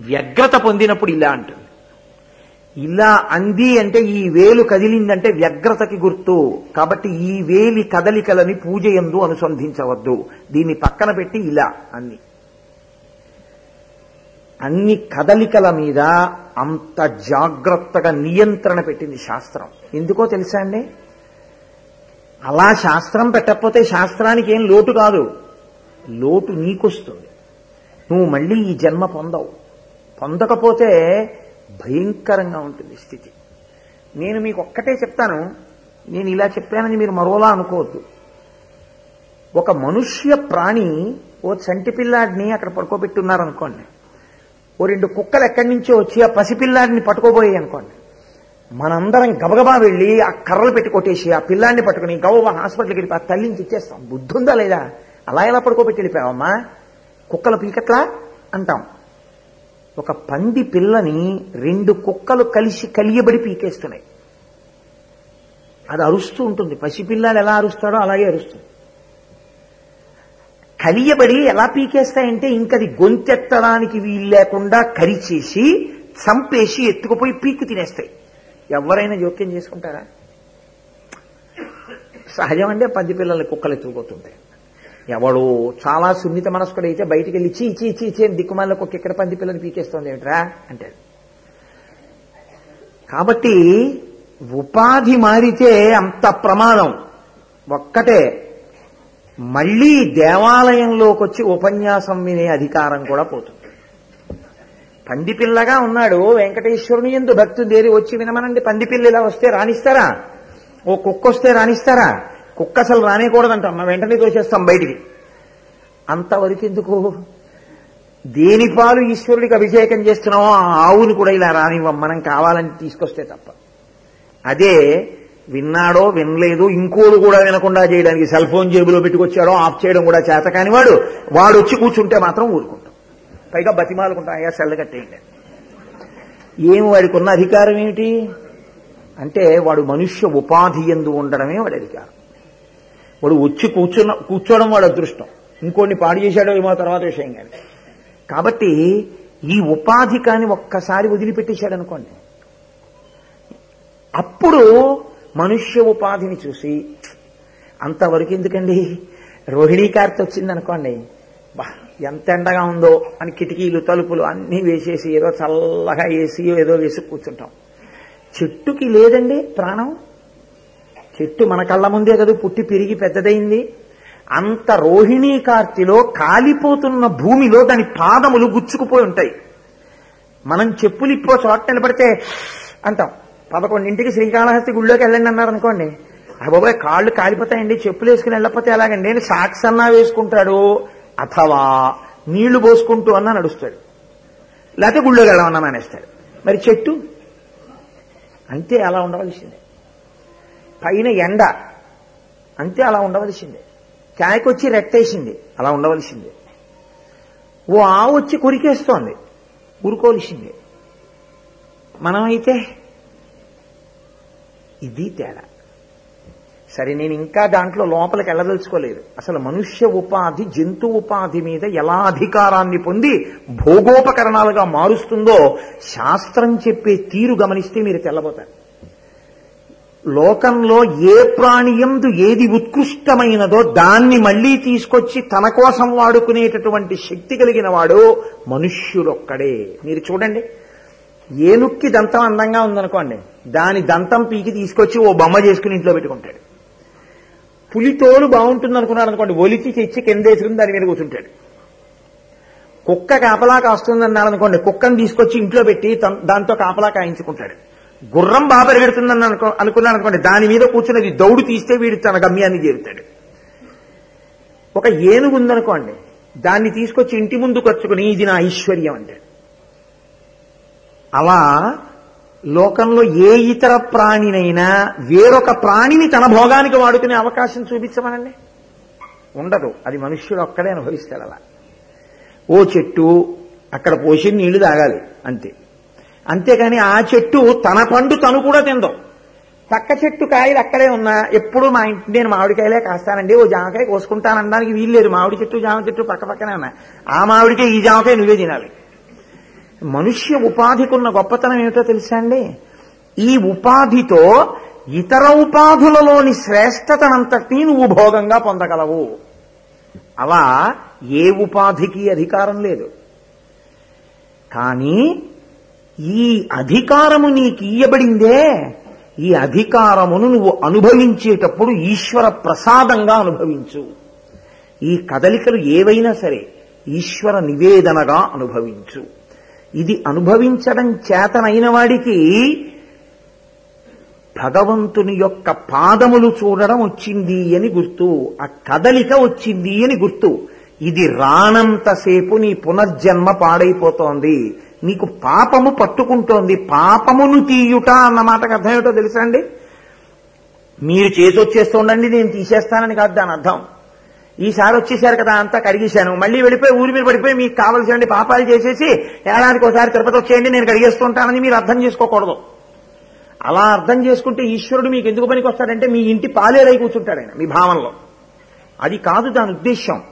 వ్యగ్రత పొందినప్పుడు ఇలా అంటుంది. ఇలా అంది అంటే ఈ వేలు కదిలిందంటే వ్యగ్రతకి గుర్తు. కాబట్టి ఈ వేలి కదలికలని పూజ ఎందు అనుసంధించవద్దు. దీన్ని పక్కన పెట్టి ఇలా అన్ని అన్ని కదలికల మీద అంత జాగ్రత్తగా నియంత్రణ పెట్టింది శాస్త్రం. ఎందుకో తెలుసా అండి? అలా శాస్త్రం పెట్టకపోతే శాస్త్రానికి ఏం లోటు కాదు. లోటు నీకొస్తుంది. నువ్వు మళ్ళీ ఈ జన్మ పొందవు. పొందకపోతే భయంకరంగా ఉంటుంది స్థితి. నేను మీకు ఒక్కటే చెప్తాను నేను ఇలా చెప్పానని మీరు మరోలా అనుకోవద్దు. ఒక మనుష్య ప్రాణి ఓ చంటి పిల్లాడిని అక్కడ పడుకోబెట్టున్నారనుకోండి ఓ రెండు కుక్కలు ఎక్కడి నుంచో వచ్చి ఆ పసిపిల్లాడిని పట్టుకోబోయాయి అనుకోండి మనందరం గబగబా వెళ్ళి ఆ కర్రలు పెట్టి కొట్టేసి ఆ పిల్లాడిని పట్టుకుని గబగబా హాస్పిటల్కి వెళ్ళి ఆ తల్లిని ఇచ్చేస్తాం బుద్ధి ఉందా లేదా? అలా ఎలా పడుకోబెట్టి వెళ్ళిపోయావమ్మా? కుక్కల పీకట్లా? అంటాం. ఒక పంది పిల్లని రెండు కుక్కలు కలిసి కలియబడి పీకేస్తున్నాయి. అది అరుస్తూ ఉంటుంది. పసిపిల్లాడు ఎలా అరుస్తాడో అలాగే అరుస్తుంది. కలియబడి ఎలా పీకేస్తాయంటే ఇంకది గొంతెత్తడానికి వీలు లేకుండా కరిచేసి చంపేసి ఎత్తుకుపోయి పీక్కు తినేస్తాయి. ఎవరైనా జోక్యం చేసుకుంటారా? సహజం అంటే పంది పిల్లల్ని కుక్కలు ఎత్తుకుపోతుంటాయి. ఎవడు చాలా సున్నిత మనస్కుడైతే బయటికి వెళ్ళి చీ చీ చీ చీ అని దిక్కుమాలకు కుక్క పంది పిల్లని పీకేస్తోంది ఏమిట్రా? అంటాడు. కాబట్టి ఉపాధి మారితే అంత ప్రమాదం. ఒక్కటే మళ్ళీ దేవాలయంలోకి వచ్చి ఉపన్యాసం వినే అధికారం కూడా పోతుంది. పందిపిల్లగా ఉన్నాడు వెంకటేశ్వరుని ఎందు భక్తులు దేరి వచ్చి వినమనండి. పందిపిల్ల ఇలా వస్తే రాణిస్తారా? ఓ కుక్క వస్తే రాణిస్తారా? కుక్క అసలు రానేకూడదంటాం వెంటనే తోసేస్తాం బయటికి. అంతవరకు ఎందుకు దేని పాలు ఈశ్వరుడికి అభిషేకం చేస్తున్నామో ఆ ఆవుని కూడా ఇలా రానివ్వం. మనం కావాలని తీసుకొస్తే తప్ప. అదే విన్నాడో వినలేదు ఇంకోడు కూడా వినకుండా చేయడానికి సెల్ ఫోన్ జేబులో పెట్టుకొచ్చాడో ఆఫ్ చేయడం కూడా చేత కాని వాడు వాడు వచ్చి కూర్చుంటే మాత్రం ఊరుకుంటాం. పైగా బతిమాలుకుంటాం అయ్యా సెల్ కట్టేయండి. ఏం వాడికి ఉన్న అధికారం ఏమిటి? అంటే వాడు మనుష్య ఉపాధి ఎందు ఉండడమే వాడి అధికారం. వాడు వచ్చి కూర్చున్న కూర్చోవడం వాడు అదృష్టం. ఇంకోటి పాడు చేశాడో ఏమో తర్వాత విషయం కానీ కాబట్టి ఈ ఉపాధి కాని ఒక్కసారి వదిలిపెట్టేశాడు అనుకోండి అప్పుడు మనుష్య ఉపాధిని చూసి అంతవరకు ఎందుకండి? రోహిణీ కార్తె వచ్చింది అనుకోండి బా ఎంత ఎండగా ఉందో అని కిటికీలు తలుపులు అన్నీ వేసేసి ఏదో చల్లగా వేసి ఏదో వేసి కూర్చుంటాం. చెట్టుకి లేదండి ప్రాణం? చెట్టు మన కళ్ళ ముందే కదా పుట్టి పెరిగి పెద్దదైంది. అంత రోహిణీ కార్తిలో కాలిపోతున్న భూమిలో దాని పాదములు గుచ్చుకుపోయి ఉంటాయి. మనం చెప్పులు ఇప్పో చోట నిలబడితే అంటాం పదకొండింటికి శ్రీకాళహస్తి గుళ్ళోకి వెళ్ళండి అన్నారు అనుకోండి. బాబాయ్ కాళ్ళు కాలిపోతాయండి చెప్పులు వేసుకుని వెళ్ళకపోతే ఎలాగండి? అని సాక్స్ అన్నా వేసుకుంటాడు అథవా నీళ్ళు పోసుకుంటూ అన్నా నడుస్తాడు. లేకపోతే గుళ్ళోకి వెళ్ళమన్నా మానేస్తాడు. మరి చెట్టు? అంతే అలా ఉండవలసిందే. పైన ఎండ. అంతే అలా ఉండవలసిందే. కాయకొచ్చి రెట్టేసింది. అలా ఉండవలసిందే. ఓ ఆవు వచ్చి కొరికేస్తోంది. ఊరుకోవలసిందే. మనమైతే ఇది తేడా. సరే నేను ఇంకా దాంట్లో లోపలికి వెళ్ళదలుచుకోలేదు. అసలు మనుష్య ఉపాధి జంతు ఉపాధి మీద ఎలా అధికారాన్ని పొంది భోగోపకరణాలుగా మారుస్తుందో శాస్త్రం చెప్పే తీరు గమనిస్తే మీరు తెల్లబోతారు. లోకంలో ఏ ప్రాణియందు ఏది ఉత్కృష్టమైనదో దాన్ని మళ్ళీ తీసుకొచ్చి తన కోసం వాడుకునేటటువంటి శక్తి కలిగిన వాడు మనుష్యుడొక్కడే. మీరు చూడండి. ఏనుక్కి దంతం అందంగా ఉందనుకోండి. దాని దంతం పీకి తీసుకొచ్చి ఓ బొమ్మ చేసుకుని ఇంట్లో పెట్టుకుంటాడు. పులి తోలు బాగుంటుంది అనుకున్నాడు అనుకోండి ఒలిచి తెచ్చి కిందేసుకుని దాని మీద కూర్చుంటాడు. కుక్క కాపలా కాస్తుందన్నాడు అనుకోండి కుక్కను తీసుకొచ్చి ఇంట్లో పెట్టి దాంతో కాపలా కాయించుకుంటాడు. గుర్రం బాగా పరిగెడుతుందని అనుకో అనుకున్నాను అనుకోండి దాని మీద కూర్చున్నది దౌడు తీస్తే వీడు తన గమ్యాన్ని చేరుతాడు. ఒక ఏనుగు ఉందనుకోండి దాన్ని తీసుకొచ్చి ఇంటి ముందు ఖర్చుకుని ఇది నా ఐశ్వర్యం అంటాడు. అలా లోకంలో ఏ ఇతర ప్రాణినైనా వేరొక ప్రాణిని తన భోగానికి వాడుకునే అవకాశం చూపించమనండి? ఉండదు. అది మనుష్యుడు ఒక్కడే అనుభవిస్తాడు అలా. ఓ చెట్టు అక్కడ పోసి నీళ్ళు తాగాలి అంతే. అంతేకాని ఆ చెట్టు తన పండు తను కూడా తిందో. పక్క చెట్టు కాయలు అక్కడే ఉన్నా ఎప్పుడు మా ఇంటి నేను మామిడికాయలే కాస్తానండి ఓ జామకాయ కోసుకుంటానడానికి వీల్లేదు. మామిడి చెట్టు జామ చెట్టు పక్క పక్కనే ఉన్నా. ఆ మామిడికాయ ఈ జామకాయ నువ్వే తినాలి. మనుష్య ఉపాధికున్న గొప్పతనం ఏమిటో తెలుసా అండి? ఈ ఉపాధితో ఇతర ఉపాధులలోని శ్రేష్టతనంతటినీ నువ్వు భోగంగా పొందగలవు. అలా ఏ ఉపాధికి అధికారం లేదు. కానీ ఈ అధికారము నీకు ఇయ్యబడిందే. ఈ అధికారమును నువ్వు అనుభవించేటప్పుడు ఈశ్వర ప్రసాదంగా అనుభవించు. ఈ కదలికలు ఏవైనా సరే ఈశ్వర నివేదనగా అనుభవించు. ఇది అనుభవించడం చేతనైన వాడికి భగవంతుని యొక్క పాదములు చూడడం వచ్చింది అని గుర్తు ఆ కదలిక వచ్చింది అని గుర్తు. ఇది రానంతసేపు నీ పునర్జన్మ పాడైపోతోంది. నీకు పాపము పట్టుకుంటోంది. పాపమును తీయుట అన్న మాటకు అర్థం ఏమిటో తెలుసా అండి? మీరు చేసి వచ్చేస్తుండండి నేను తీసేస్తానని కాదు దాని అర్థం. ఈసారి వచ్చేసారు కదా అంతా కడిగేశాను. మళ్ళీ వెళ్ళిపోయి ఊరి మీద పడిపోయి మీకు కావలసిన పాపాలు చేసేసి ఏడాదికి ఒకసారి తిరుపతి వచ్చేయండి నేను కడిగేస్తుంటానని మీరు అర్థం చేసుకోకూడదు. అలా అర్థం చేసుకుంటే ఈశ్వరుడు మీకు ఎందుకు పనికి వస్తాడంటే మీ ఇంటి పాలేరై కూర్చుంటాడు ఆయన మీ భావనలో. అది కాదు దాని ఉద్దేశం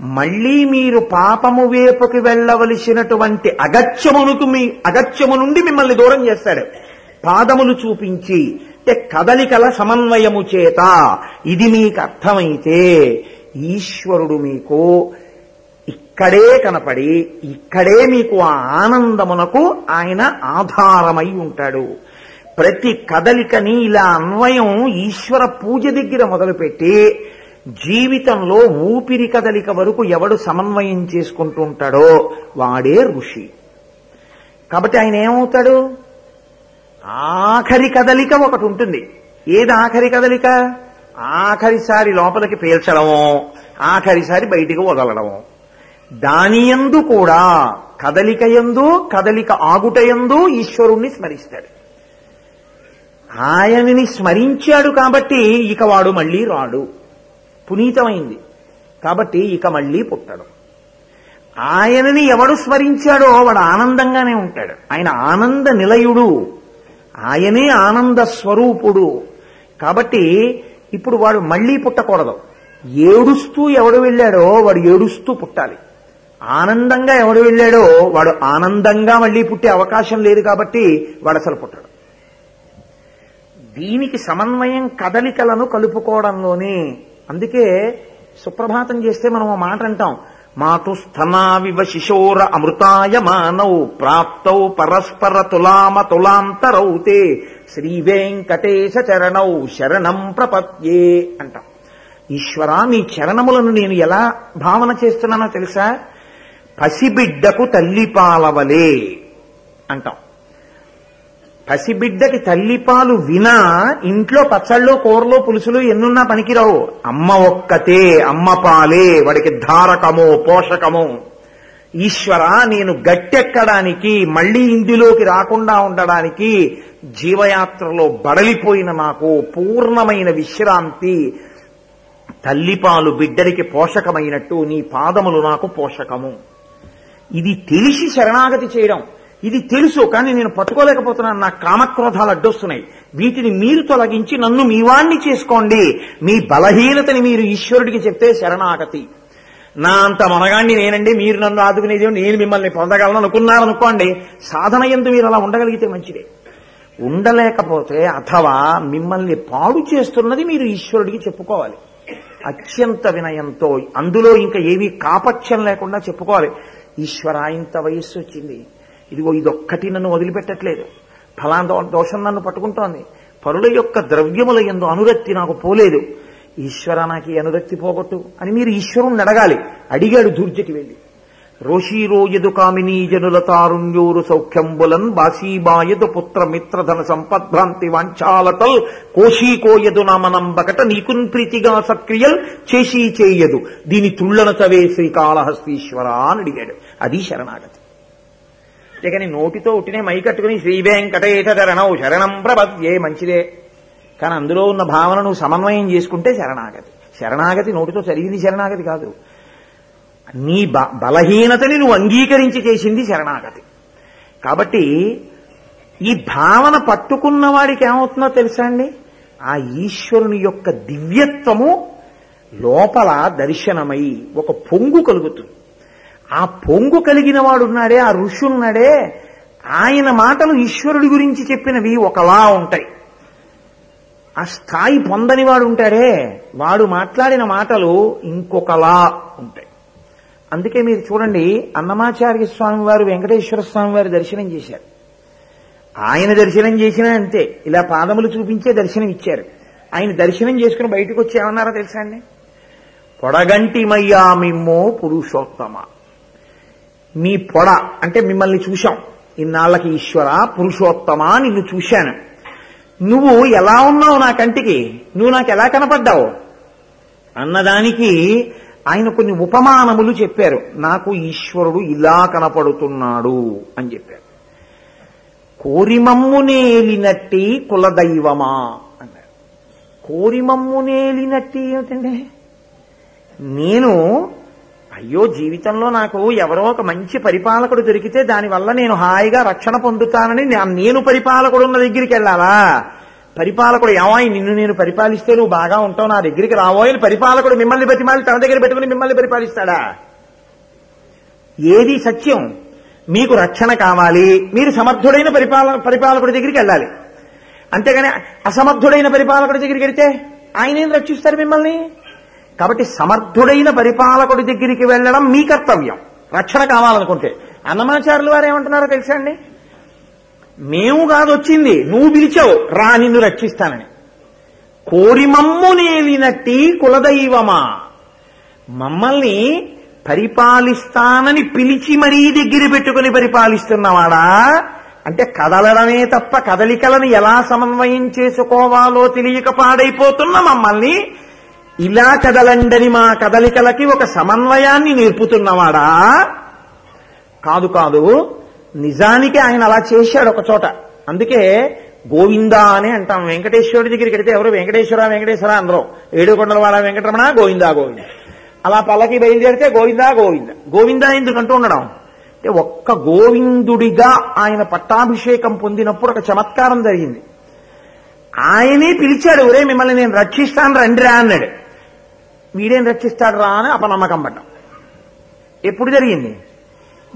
మళ్ళీ మీరు పాపము వేపుకి వెళ్ళవలసినటువంటి అగత్యమునుకు మీ అగత్యము నుండి మిమ్మల్ని దూరం చేస్తాడు. పాదములు చూపించి అంటే కదలికల సమన్వయము చేత ఇది మీకు అర్థమైతే ఈశ్వరుడు మీకు ఇక్కడే కనపడి ఇక్కడే మీకు ఆ ఆనందమునకు ఆయన ఆధారమై ఉంటాడు. ప్రతి కదలికని ఇలా అన్వయం ఈశ్వర పూజ దగ్గర మొదలుపెట్టి జీవితంలో ఊపిరి కదలిక వరకు ఎవడు సమన్వయం చేసుకుంటూ ఉంటాడో వాడే ఋషి. కాబట్టి ఆయన ఏమవుతాడు? ఆఖరి కదలిక ఒకటి ఉంటుంది. ఏది ఆఖరి కదలిక? ఆఖరిసారి లోపలికి పేల్చడము ఆఖరిసారి బయటికి వదలడము. దానియందు కూడా కదలిక ఎందు కదలిక ఆగుటయందు ఈశ్వరుణ్ణి స్మరిస్తాడు. ఆయనని స్మరించాడు కాబట్టి ఇక వాడు మళ్ళీ రాడు. పునీతమైంది. కాబట్టి ఇక మళ్ళీ పుట్టడం. ఆయనని ఎవడు స్మరించాడో వాడు ఆనందంగానే ఉంటాడు. ఆయన ఆనంద నిలయుడు. ఆయనే ఆనంద స్వరూపుడు. కాబట్టి ఇప్పుడు వాడు మళ్ళీ పుట్టకూడదు. ఏడుస్తూ ఎవడు వెళ్ళాడో వాడు ఏడుస్తూ పుట్టాలి. ఆనందంగా ఎవడు వెళ్ళాడో వాడు ఆనందంగా మళ్ళీ పుట్టే అవకాశం లేదు కాబట్టి వాడు అసలు పుట్టడు. దీనికి సమన్వయం కదలికలను కలుపుకోవడంలోనే అందుకే సుప్రభాతం చేస్తే మనం మాట అంటాం. మాతు స్థనావివ శిశోర అమృతాయ మానౌ ప్రాప్తౌ పరస్పర తులామ తులాంతరౌతే శ్రీ వెంకటేశ చరణౌ శరణం ప్రపత్యే అంటాం. ఈశ్వర నీ చరణములను నేను ఎలా భావన చేస్తున్నానో తెలుసా? పసిబిడ్డకు తల్లిపాలవలే అంటాం. పసిబిడ్డకి తల్లిపాలు వినా ఇంట్లో పచ్చళ్ళు కూరలు పులుసులు ఎన్నున్నా పనికిరావు. అమ్మ ఒక్కతే అమ్మ పాలే వాడికి ధారకము పోషకము. ఈశ్వర నేను గట్టెక్కడానికి మళ్ళీ ఇందులోకి రాకుండా ఉండడానికి జీవయాత్రలో బడలిపోయిన నాకు పూర్ణమైన విశ్రాంతి. తల్లిపాలు బిడ్డరికి పోషకమైనట్టు నీ పాదములు నాకు పోషకము. ఇది తెలిసి శరణాగతి చేయడం. ఇది తెలుసు కానీ నేను పట్టుకోలేకపోతున్నాను. నా కామక్రోధాలు అడ్డొస్తున్నాయి. వీటిని మీరు తొలగించి నన్ను మీవాణ్ణి చేసుకోండి. మీ బలహీనతని మీరు ఈశ్వరుడికి చెప్తే శరణాగతి. నా అంత మనగాండి నేనండి. మీరు నన్ను ఆదుకునేది నేను మిమ్మల్ని పొందగలను అనుకున్నారనుకోండి సాధన ఎందు మీరు అలా ఉండగలిగితే మంచిదే. ఉండలేకపోతే అథవా మిమ్మల్ని పాడు చేస్తున్నది మీరు ఈశ్వరుడికి చెప్పుకోవాలి. అత్యంత వినయంతో అందులో ఇంకా ఏమీ కాపక్ష్యం లేకుండా చెప్పుకోవాలి. ఈశ్వర ఇంత వయస్సు వచ్చింది. ఇదిగో ఇదొక్కటి నన్ను వదిలిపెట్టట్లేదు. ఫలానా దోషం నన్ను పట్టుకుంటోంది. పరుల యొక్క ద్రవ్యముల ఎందు అనురక్తి నాకు పోలేదు. ఈశ్వర నాకు అనురక్తి పోగొట్టు అని మీరు ఈశ్వరుణ్ణి అడగాలి. అడిగాడు దూర్జటి వెళ్ళి. రోషీరోయదు కామినీ జనుల తారుణ్యూరు సౌఖ్యంబులన్ బాసీబాయదు పుత్ర మిత్రధన సంపద్భ్రాంతి వాంఛాలతల్ కోశీకోయదు నామనంబకట నీకున్ ప్రీతిగా సక్రియల్ చేసి చేయదు. దీని తుళ్ళన చవే శ్రీకాళహస్తీశ్వర అని అడిగాడు. అది శరణాగతి. అంతేకాని నోటితో ఉట్టినే మై కట్టుకుని శ్రీ వెంకటేశ శరణం శరణం ప్రపద్యే మంచిదే. కానీ అందులో ఉన్న భావనను సమన్వయం చేసుకుంటే శరణాగతి. శరణాగతి నోటితో చదివింది శరణాగతి కాదు. నీ బ బలహీనతని నువ్వు అంగీకరించి చేసింది శరణాగతి. కాబట్టి ఈ భావన పట్టుకున్న వాడికి ఏమవుతుందో తెలుసా అండి? ఆ ఈశ్వరుని యొక్క దివ్యత్వము లోపల దర్శనమై ఒక పొంగు కలుగుతుంది. ఆ పొంగు కలిగిన వాడున్నాడే ఆ ఋషులున్నాడే ఆయన మాటలు ఈశ్వరుడి గురించి చెప్పినవి ఒకలా ఉంటాయి. ఆ స్థాయి పొందని వాడు ఉంటాడే వాడు మాట్లాడిన మాటలు ఇంకొకలా ఉంటాయి. అందుకే మీరు చూడండి అన్నమాచార్య స్వామి వారు వెంకటేశ్వర స్వామి వారి దర్శనం చేశారు. ఆయన దర్శనం చేసినా అంతే ఇలా పాదములు చూపించే దర్శనం ఇచ్చారు. ఆయన దర్శనం చేసుకుని బయటకు వచ్చి ఏమన్నారో తెలుసా అండి? పొడగంటిమయ్యా మిమ్మో పురుషోత్తమ. మీ పొడ అంటే మిమ్మల్ని చూశాం. ఇన్నాళ్ళకి ఈశ్వర పురుషోత్తమ నిన్ను చూశాను. నువ్వు ఎలా ఉన్నావు నా కంటికి? నువ్వు నాకు ఎలా కనపడ్డావు? అన్నదానికి ఆయన కొన్ని ఉపమానములు చెప్పారు. నాకు ఈశ్వరుడు ఇలా కనపడుతున్నాడు అని చెప్పారు. కోరిమమ్మునేలినట్టి కులదైవమా అన్నారు. కోరిమమ్మునేలినట్టి ఏమిటండి? నేను అయ్యో జీవితంలో నాకు ఎవరో ఒక మంచి పరిపాలకుడు దొరికితే దానివల్ల నేను హాయిగా రక్షణ పొందుతానని నేను పరిపాలకుడు ఉన్న దగ్గరికి వెళ్ళాలా? పరిపాలకుడు ఏమాయి నిన్ను నేను పరిపాలిస్తే నువ్వు బాగా ఉంటావు నా దగ్గరికి రావోయని పరిపాలకుడు మిమ్మల్ని బతిమాలి తన దగ్గర పెట్టుకుని మిమ్మల్ని పరిపాలిస్తాడా? ఏది సత్యం? మీకు రక్షణ కావాలి మీరు సమర్థుడైన పరిపాలన పరిపాలకుడి దగ్గరికి వెళ్ళాలి. అంతేగాని అసమర్థుడైన పరిపాలకుడి దగ్గరికి వెళ్తే ఆయన ఏం రక్షిస్తారు మిమ్మల్ని? కాబట్టి సమర్థుడైన పరిపాలకుడి దగ్గరికి వెళ్ళడం మీ కర్తవ్యం. రక్షణ కావాలనుకుంటే. అన్నమాచారులు వారు ఏమంటున్నారో తెలుసా అండి? మేము కాదు వచ్చింది. నువ్వు పిలిచావు. రా నిన్ను రక్షిస్తానని. కోరిమమ్ము నేలినట్టి కులదైవమా. మమ్మల్ని పరిపాలిస్తానని పిలిచి మరీ దగ్గర పెట్టుకుని పరిపాలిస్తున్నవాడా? అంటే కదలడమే తప్ప కదలికలను ఎలా సమన్వయం చేసుకోవాలో తెలియక పాడైపోతున్న మమ్మల్ని ఇలా కదలండని మా కదలికలకి ఒక సమన్వయాన్ని నేర్పుతున్నవాడా? కాదు కాదు నిజానికి ఆయన అలా చేశాడు ఒక చోట. అందుకే గోవిందా అని అంటాం. వెంకటేశ్వరుడి దగ్గరికి వెళితే ఎవరు? వెంకటేశ్వర వెంకటేశ్వర అందరూ. ఏడుకొండలవాడ వెంకటరమణ గోవిందా గోవింద. అలా పల్లకి బయలుదేరితే గోవిందా గోవింద. గోవిందా ఎందుకంటూ ఉండడం? అంటే ఒక్క గోవిందుడిగా ఆయన పట్టాభిషేకం పొందినప్పుడు ఒక చమత్కారం జరిగింది. ఆయనే పిలిచాడు ఒరే మిమ్మల్ని నేను రక్షిస్తాను రండిరా అన్నాడు. వీడేం రక్షిస్తాడు రా అని అపనమ్మకం పడ్డాం. ఎప్పుడు జరిగింది?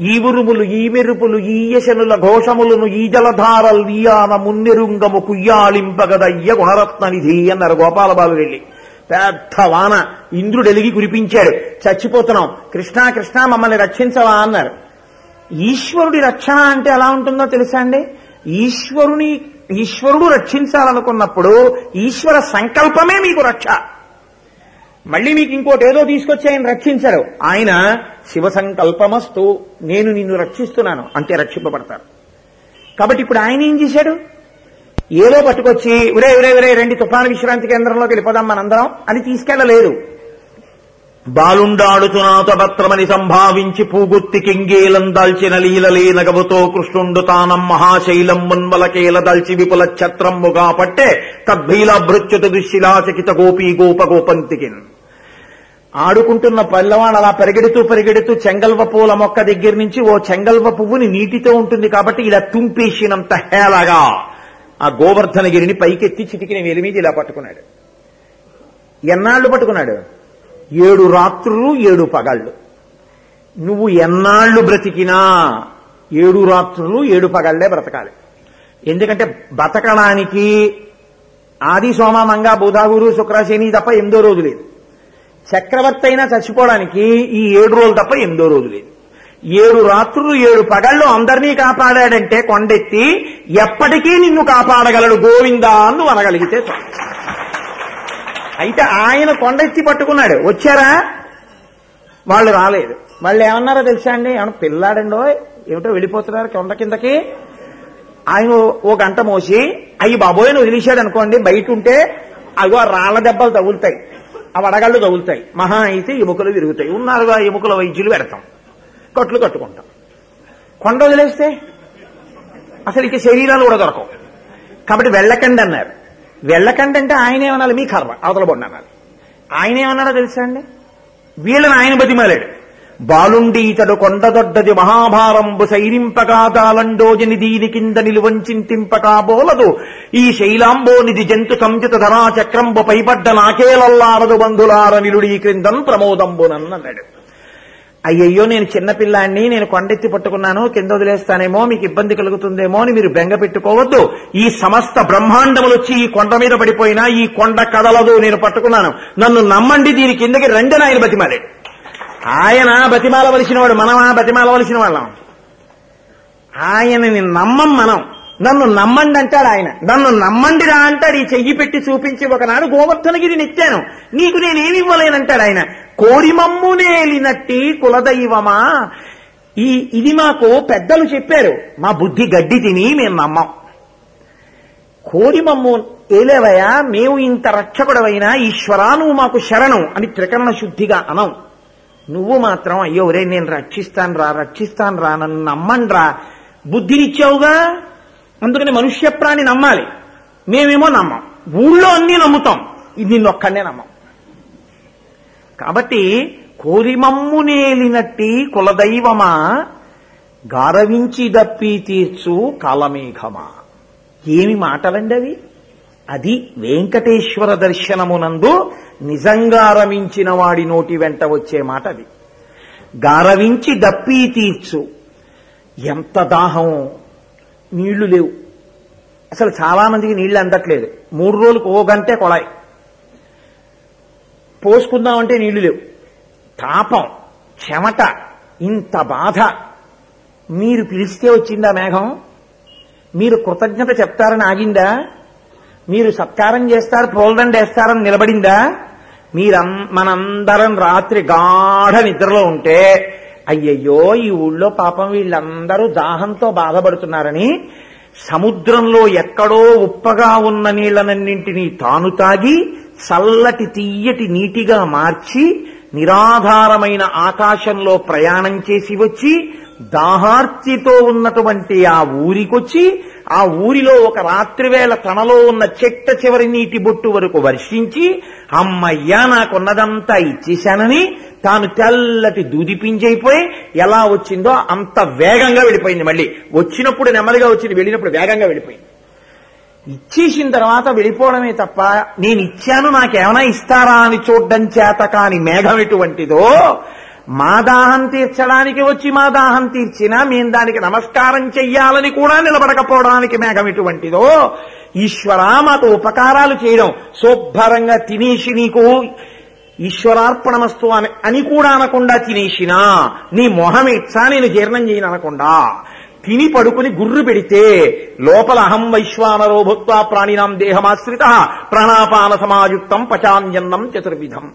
ఈ ఉరుములు ఈ మెరుపులు ఈ యశనుల ఘోషములను ఈ జలధారల్ వీయాన మున్నెరుంగము కుయ్యాళింపగదయ్య గుణరత్న నిధి అన్నారు గోపాలబాలు వెళ్ళి. పెద్ద వాన ఇంద్రుడు ఎలిగి కురిపించాడు. చచ్చిపోతున్నాం. కృష్ణా కృష్ణ మమ్మల్ని రక్షించవా అన్నారు. ఈశ్వరుడి రక్షణ అంటే ఎలా ఉంటుందో తెలుసా అండి? ఈశ్వరుని ఈశ్వరుడు రక్షించాలనుకున్నప్పుడు ఈశ్వర సంకల్పమే మీకు రక్ష. మళ్ళీ మీకు ఇంకోటి ఏదో తీసుకొచ్చి ఆయన రక్షించారు. ఆయన శివ సంకల్పమస్తు నేను నిన్ను రక్షిస్తున్నాను అంతే రక్షింపబడతారు. కాబట్టి ఇప్పుడు ఆయన ఏం చేశాడు? ఏదో పట్టుకొచ్చి ఉరే ఉరే ఉరే రెండు తుఫాను విశ్రాంతి కేంద్రంలోకి వెళ్ళిపోదాం మనందరం అని తీసుకెళ్ళలేదు బాలుండాడుచునాతభత్రమని సంభావించి పూగుత్తి కింగేలం దాల్చిన లీలలే నగవుతో కృష్ణుండు తానం మహాశైలం మున్మలకేల దాల్చి విపుల ఛత్రమ్ముగా పట్టే తద్భీల భృత్యుత దుశ్శిలాచకిత గోపీ గోప గోపంతికిన్. ఆడుకుంటున్న పల్లవాడు అలా పరిగెడుతూ పరిగెడుతూ చెంగల్వ పూల మొక్క దగ్గర నుంచి ఓ చెంగల్వ పువ్వుని నీటితో ఉంటుంది కాబట్టి ఇలా తుంపేసినంత హేళగా ఆ గోవర్ధనగిరిని పైకెత్తి చిటికిన వేలి మీద ఇలా పట్టుకున్నాడు. ఎన్నాళ్ళు పట్టుకున్నాడు? ఏడు రాత్రులు ఏడు పగళ్ళు. నువ్వు ఎన్నాళ్ళు బ్రతికినా ఏడు రాత్రులు ఏడు పగళ్ళే బ్రతకాలి. ఎందుకంటే బతకడానికి ఆది సోమ మంగ బుధాగురు శుక్రశేని తప్ప ఎనిమిదో రోజు లేదు. చక్రవర్తి అయినా చచ్చిపోవడానికి ఈ ఏడు రోజులు తప్ప ఎనిమిదో రోజు లేదు. ఏడు రాత్రులు ఏడు పగళ్ళు అందరినీ కాపాడాడంటే కొండెత్తి ఎప్పటికీ నిన్ను కాపాడగలడు గోవిందా అని అనగలిగితే అయితే ఆయన కొండెత్తి పట్టుకున్నాడు. వచ్చారా? వాళ్ళు రాలేదు. వాళ్ళు ఏమన్నారో తెలుసా అండి? ఏమన్నా పిల్లాడండో? ఏమిటో వెళ్ళిపోతున్నారు కొండ కిందకి. ఆయన ఓ గంట మోసి అయ్యి బాబోయ్ నువ్వు వదిలేశాడు అనుకోండి బయట ఉంటే అగో రాళ్ళ దెబ్బలు తగులుతాయి. ఆ వడగళ్ళు తగులుతాయి మహా అయితే ఎముకలు విరుగుతాయి. ఉన్నారుగా ఎముకల వైద్యులు పెడతాం. కట్లు కట్టుకుంటాం. కొండ వదిలేస్తే అసలు ఇక శరీరాలు కూడా దొరకవు. కాబట్టి వెళ్ళకండి అన్నారు. వెళ్ళకండి అంటే ఆయన ఏమనాలి మీ కర్మ. అవతల బొండి అన్నారు ఆయన ఏమన్నారో తెలుసా అండి? వీళ్ళని ఆయన బతిమాలాడు. బాలుండి ఇతడు కొండదొడ్డది మహాభారంబు సైరింపకాదాలండోజని దీని కింద నిలువంచింతింపకాబోలదు ఈ శైలాంబోనిది జంతు సంయుత ధరా చక్రంబు పైపడ్డ నాకేలల్లారదు బంధులార నిలుడి క్రిందం ప్రమోదంబునన్నాడు అయ్యయ్యో నేను చిన్నపిల్లాన్ని నేను కొండెత్తి పట్టుకున్నాను కింద వదిలేస్తానేమో మీకు ఇబ్బంది కలుగుతుందేమో అని మీరు బెంగ పెట్టుకోవద్దు. ఈ సమస్త బ్రహ్మాండములు వచ్చి ఈ కొండ మీద పడిపోయినా ఈ కొండ కదలదు నేను పట్టుకున్నాను. నన్ను నమ్మండి దీని కిందకి రెండని ఆయన బతిమాలాడు ఆయన బతిమాలవలసినవాడు మనమా బతిమాలవలసిన వాళ్ళం ఆయనని నమ్మం మనం. నన్ను నమ్మండి అంటాడు ఆయన. నన్ను నమ్మండి రా అంటాడు. ఈ చెయ్యి పెట్టి చూపించి ఒకనాడు గోవర్ధనగిరి నెచ్చాను నీకు నేనేమి ఇవ్వలేనంటాడు ఆయన. కోరిమమ్మునేలినట్టి కులదైవమా? ఈ ఇది మాకు పెద్దలు చెప్పారు. మా బుద్ధి గడ్డి తిని మేము నమ్మం. కోరిమమ్ము ఏలేవయా మేము ఇంత రక్షకుడవైనా ఈశ్వరా నువ్వు మాకు శరణం అని త్రికరణ శుద్ధిగా అనం నువ్వు మాత్రం అయ్యో రే నేను రక్షిస్తాను రా రక్షిస్తాను రా నన్ను నమ్మండి రా. బుద్ధినిచ్చావుగా? అందుకని మనుష్య ప్రాణి నమ్మాలి. మేమేమో నమ్మం. ఊళ్ళో అన్నీ నమ్ముతాం. ఇది నిన్నొక్కడే నమ్మం. కాబట్టి కోరిమమ్ము నేలినట్టి కులదైవమా? గారవించి దప్పి తీర్చు కాలమేఘమా? ఏమి మాటలండి అవి అది వెంకటేశ్వర దర్శనమునందు నిజంగా రమించిన వాడి నోటి వెంట వచ్చే మాట అది. గారవించి దప్పి తీర్చు. ఎంత దాహం. నీళ్ళు లేవు. అసలు చాలా మందికి నీళ్ళు అందట్లేదు. మూడు రోజులకు ఓ గంటే కొళాయి పోసుకుందామంటే నీళ్ళు లేవు. తాపం చెమట. ఇంత బాధ. మీరు పిలిస్తే వచ్చిందా మేఘం? మీరు కృతజ్ఞత చెప్తారని ఆగిందా? మీరు సత్కారం చేస్తారు పోల్దండ వేస్తారని నిలబడిందా? మీరం మనందరం రాత్రి గాఢ నిద్రలో ఉంటే అయ్యయ్యో ఈ ఊళ్ళో పాపం వీళ్ళందరూ దాహంతో బాధపడుతున్నారని సముద్రంలో ఎక్కడో ఉప్పగా ఉన్న నీళ్ళనన్నింటినీ తాను తాగి చల్లటి తీయటి నీటిగా మార్చి నిరాధారమైన ఆకాశంలో ప్రయాణం చేసి వచ్చి దాహార్తితో ఉన్నటువంటి ఆ ఊరికొచ్చి ఆ ఊరిలో ఒక రాత్రివేళ తనలో ఉన్న చెట్ట చివరి నీటి బొట్టు వరకు వర్షించి అమ్మయ్యా నాకున్నదంతా ఇచ్చేశానని తాను తెల్లటి దూదిపింజైపోయి ఎలా వచ్చిందో అంత వేగంగా వెళ్ళిపోయింది మళ్ళీ. వచ్చినప్పుడు నెమ్మదిగా వచ్చింది వెళ్ళినప్పుడు వేగంగా వెళ్ళిపోయింది. ఇచ్చేసిన తర్వాత వెళ్ళిపోవడమే తప్ప నేను ఇచ్చాను నాకేమైనా ఇస్తారా అని చూడ్డం చేత కాని మేఘం ఎటువంటిదో మా దాహం తీర్చడానికి వచ్చి మా దాహం తీర్చినా మేము దానికి నమస్కారం చెయ్యాలని కూడా నిలబడకపోవడానికి మేఘం ఎటువంటిదో ఈశ్వర మాతో ఉపకారాలు చేయడం శుభ్రంగా తినేసి నీకు ఈశ్వరార్పణమస్తు అని అని కూడా అనకుండా తినేసినా నీ మొహం ఇచ్చా నేను జీర్ణం చేయను అనకుండా తిని పడుకుని గుర్రు పెడితే లోపల అహం వైశ్వానరో భూత్వా ప్రాణినాం దేహమాశ్రిత ప్రాణాపాన సమాయుక్తం పచాన్యన్నం చతుర్విధం.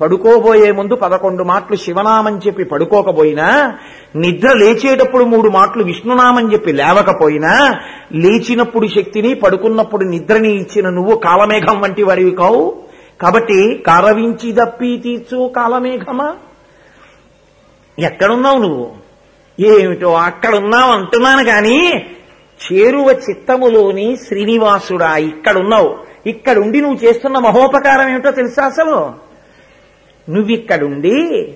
పడుకోబోయే ముందు పదకొండు మాటలు శివనామం చెప్పి పడుకోకపోయినా నిద్ర లేచేటప్పుడు మూడు మాటలు విష్ణునామం చెప్పి లేవకపోయినా లేచినప్పుడు శక్తిని పడుకున్నప్పుడు నిద్రని ఇచ్చిన నువ్వు కాలమేఘం వంటి వాడివి కావు. కాబట్టి కారవించి దప్పి తీర్చు కాలమేఘమా. ఎక్కడున్నావు నువ్వు? ఏమిటో అక్కడున్నావు అంటున్నాను కానీ చేరువ చిత్తములోని శ్రీనివాసుడా ఇక్కడున్నావు. ఇక్కడుండి నువ్వు చేస్తున్న మహోపకారం ఏమిటో తెలుసా అసలు? నువ్విక్కడుండి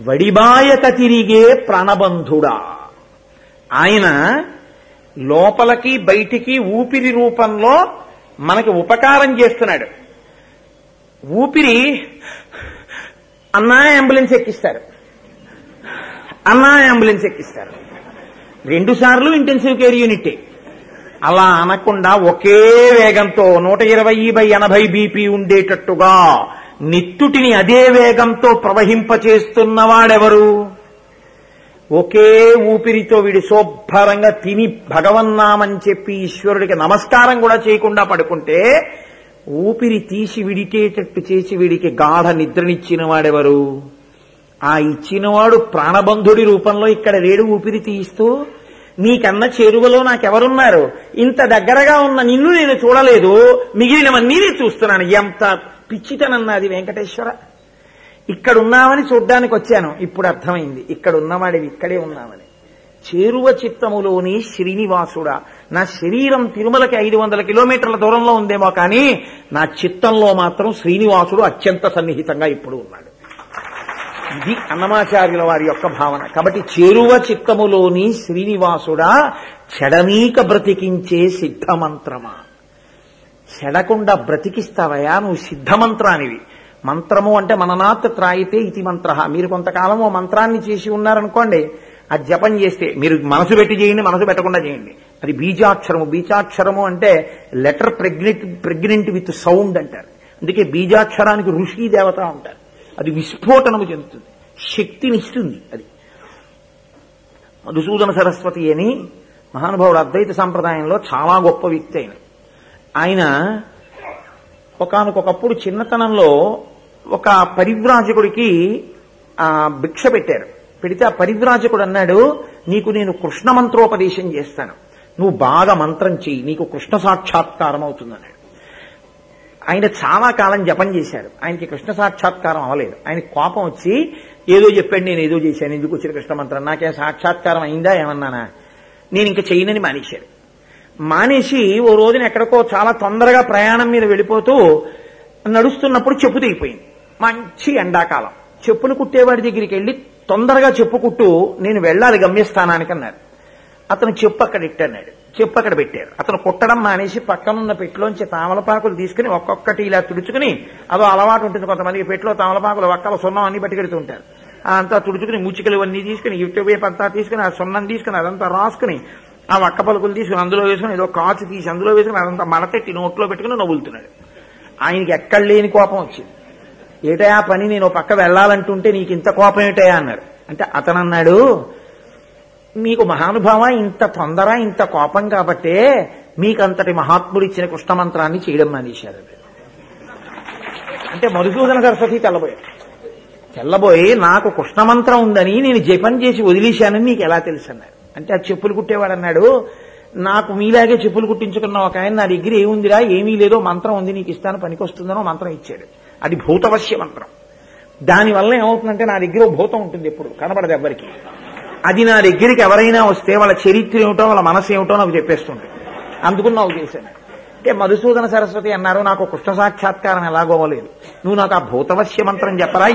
వడిబాయక తిరిగే ప్రాణబంధుడా. ఆయన లోపలికి బయటికి ఊపిరి రూపంలో మనకి ఉపకారం చేస్తున్నాడు. ఊపిరి అన్నా అంబులెన్స్ ఎక్కిస్తారు. అన్నా అంబులెన్స్ ఎక్కిస్తారు. రెండు సార్లు ఇంటెన్సివ్ కేర్ యూనిట్. అలా అనకుండా ఒకే వేగంతో నూట ఇరవై బై ఎనభై బీపీ ఉండేటట్టుగా నిత్తుటిని అదే వేగంతో ప్రవహింపచేస్తున్నవాడెవరు? ఒకే ఊపిరితో వీడి శోభరంగా తిని భగవన్నామని చెప్పి ఈశ్వరుడికి నమస్కారం కూడా చేయకుండా పడుకుంటే ఊపిరి తీసి విడిటేటట్టు చేసి వీడికి గాఢ నిద్రనిచ్చిన వాడెవరు ఆ ఇచ్చినవాడు ప్రాణబంధుడి రూపంలో ఇక్కడ లేడు ఊపిరి తీస్తూ నీకన్న చేరువలో నాకెవరున్నారు? ఇంత దగ్గరగా ఉన్న నిన్ను నేను చూడలేదు. మిగిలినవన్నీ నేను చూస్తున్నాను. ఎంత పిచ్చితనన్నది వెంకటేశ్వర. ఇక్కడ ఉన్నామని చూడ్డానికి వచ్చాను. ఇప్పుడు అర్థమైంది. ఇక్కడ ఉన్నవాడివి ఇక్కడే ఉన్నామని చేరువ చిత్తములోని శ్రీనివాసుడా. నా శరీరం తిరుమలకి ఐదు వందల కిలోమీటర్ల దూరంలో ఉందేమో కానీ నా చిత్తంలో మాత్రం శ్రీనివాసుడు అత్యంత సన్నిహితంగా ఇప్పుడు ఉన్నాడు. ఇది అన్నమాచార్యుల వారి యొక్క భావన. కాబట్టి చేరువ చిత్తములోని శ్రీనివాసుడా చెడనీక బ్రతికించే సిద్ధమంత్రమా? చెడకుండా బ్రతికిస్తావయా? నువ్వు సిద్ధమంత్రానివి. మంత్రము అంటే మననాత్ త్రాయితే ఇతి మంత్ర. మీరు కొంతకాలం ఓ మంత్రాన్ని చేసి ఉన్నారనుకోండి ఆ జపం చేస్తే మీరు మనసు పెట్టి చేయండి మనసు పెట్టకుండా చేయండి. అది బీజాక్షరము. బీజాక్షరము అంటే letter pregnant pregnant with sound అంటారు. అందుకే బీజాక్షరానికి ఋషి దేవత అంటారు అది విస్ఫోటనము చెందుతుంది. శక్తినిస్తుంది అది. మధుసూదన సరస్వతి అని మహానుభావుడు అద్వైత సంప్రదాయంలో చాలా గొప్ప వ్యక్తి ఆయన. ఆయన ఒకనకొకప్పుడు చిన్నతనంలో ఒక పరివ్రాజకుడికి భిక్ష పెట్టారు. పెడితే ఆ పరివ్రాజకుడు అన్నాడు నీకు నేను కృష్ణ మంత్రోపదేశం చేస్తాను. నువ్వు బాగా మంత్రం చెయ్యి నీకు కృష్ణ సాక్షాత్కారం అవుతుందన్నాడు. ఆయన చాలా కాలం జపం చేశారు ఆయనకి కృష్ణ సాక్షాత్కారం అవ్వలేదు. ఆయన కోపం వచ్చి ఏదో చెప్పాడు నేను ఏదో చేశాను ఎందుకు వచ్చిన కృష్ణ మంత్రం? నాకే సాక్షాత్కారం అయిందా ఏమన్నానా? నేను ఇంకా చేయనని మానేశాడు. మానేసి ఓ రోజున ఎక్కడికో చాలా తొందరగా ప్రయాణం మీద వెళ్ళిపోతూ నడుస్తున్నప్పుడు చెప్పు తెగిపోయింది. మంచి ఎండాకాలం. చెప్పులు కుట్టేవాడి దగ్గరికి వెళ్ళి తొందరగా చెప్పు కుట్టు నేను వెళ్ళాలి గమ్యస్థానానికి అన్నాడు. అతను చెప్పు అక్కడ ఇట్టన్నాడు. చెప్పు అక్కడ పెట్టారు. అతను కుట్టడం మానేసి పక్కనున్న పెట్టులోంచి తామలపాకులు తీసుకుని ఒక్కొక్కటి ఇలా తుడుచుకుని అదో అలవాటు ఉంటుంది కొంతమందికి పెట్టిలో తామలపాకులు ఒక్కల సున్నం అన్ని పట్టుకెడుతూ ఉంటారు. అంతా తుడుచుకుని ముచ్చికలు అన్నీ తీసుకుని ఇటువైపు అంతా తీసుకుని ఆ సున్నం తీసుకుని అదంతా రాసుకుని ఆ వక్క పలుకులు తీసుకుని అందులో వేసుకుని ఏదో కాచు తీసి అందులో వేసుకుని అదంతా మడతెట్టి నోట్లో పెట్టుకుని నవ్వులుతున్నాడు. ఆయనకి ఎక్కడ లేని కోపం వచ్చింది. ఏటయా పని? నేను పక్క వెళ్ళాలంటుంటే నీకు ఇంత కోపం ఏటయా అన్నాడు అంటే అతను అన్నాడు మీకు మహానుభావ ఇంత తొందర ఇంత కోపం కాబట్టే మీకంతటి మహాత్ముడు ఇచ్చిన కృష్ణమంత్రాన్ని చేయడం మానేశారు అంటే మధుసూదన సరస్వతి తెల్లబోయాడు తెల్లబోయి నాకు కృష్ణ మంత్రం ఉందని నేను జపం చేసి వదిలేశానని నీకు ఎలా తెలుసు అన్నాడు అంటే ఆ చెప్పులు కుట్టేవాడు అన్నాడు నాకు మీలాగే చెప్పులు కుట్టించుకున్న ఒక ఆయన నా దగ్గర ఏముందిరా ఏమీ లేదో మంత్రం ఉంది నీకు ఇస్తాను పనికొస్తుందనో మంత్రం ఇచ్చాడు. అది భూతవశ్య మంత్రం. దానివల్ల ఏమవుతుందంటే నా దగ్గర భూతం ఉంటుంది ఎప్పుడు కనబడదు ఎవ్వరికి. అది నా దగ్గరికి ఎవరైనా వస్తే వాళ్ళ చరిత్ర ఏమిటో వాళ్ళ మనసు ఏమిటో నాకు చెప్పేస్తుంది అందుకుని నాకు చేశాను అంటే మధుసూదన సరస్వతి అన్నారు నాకు కృష్ణ సాక్షాత్కారం ఎలాగోవలేదు నువ్వు నాకు ఆ భూతవశ్య మంత్రం చెప్పరా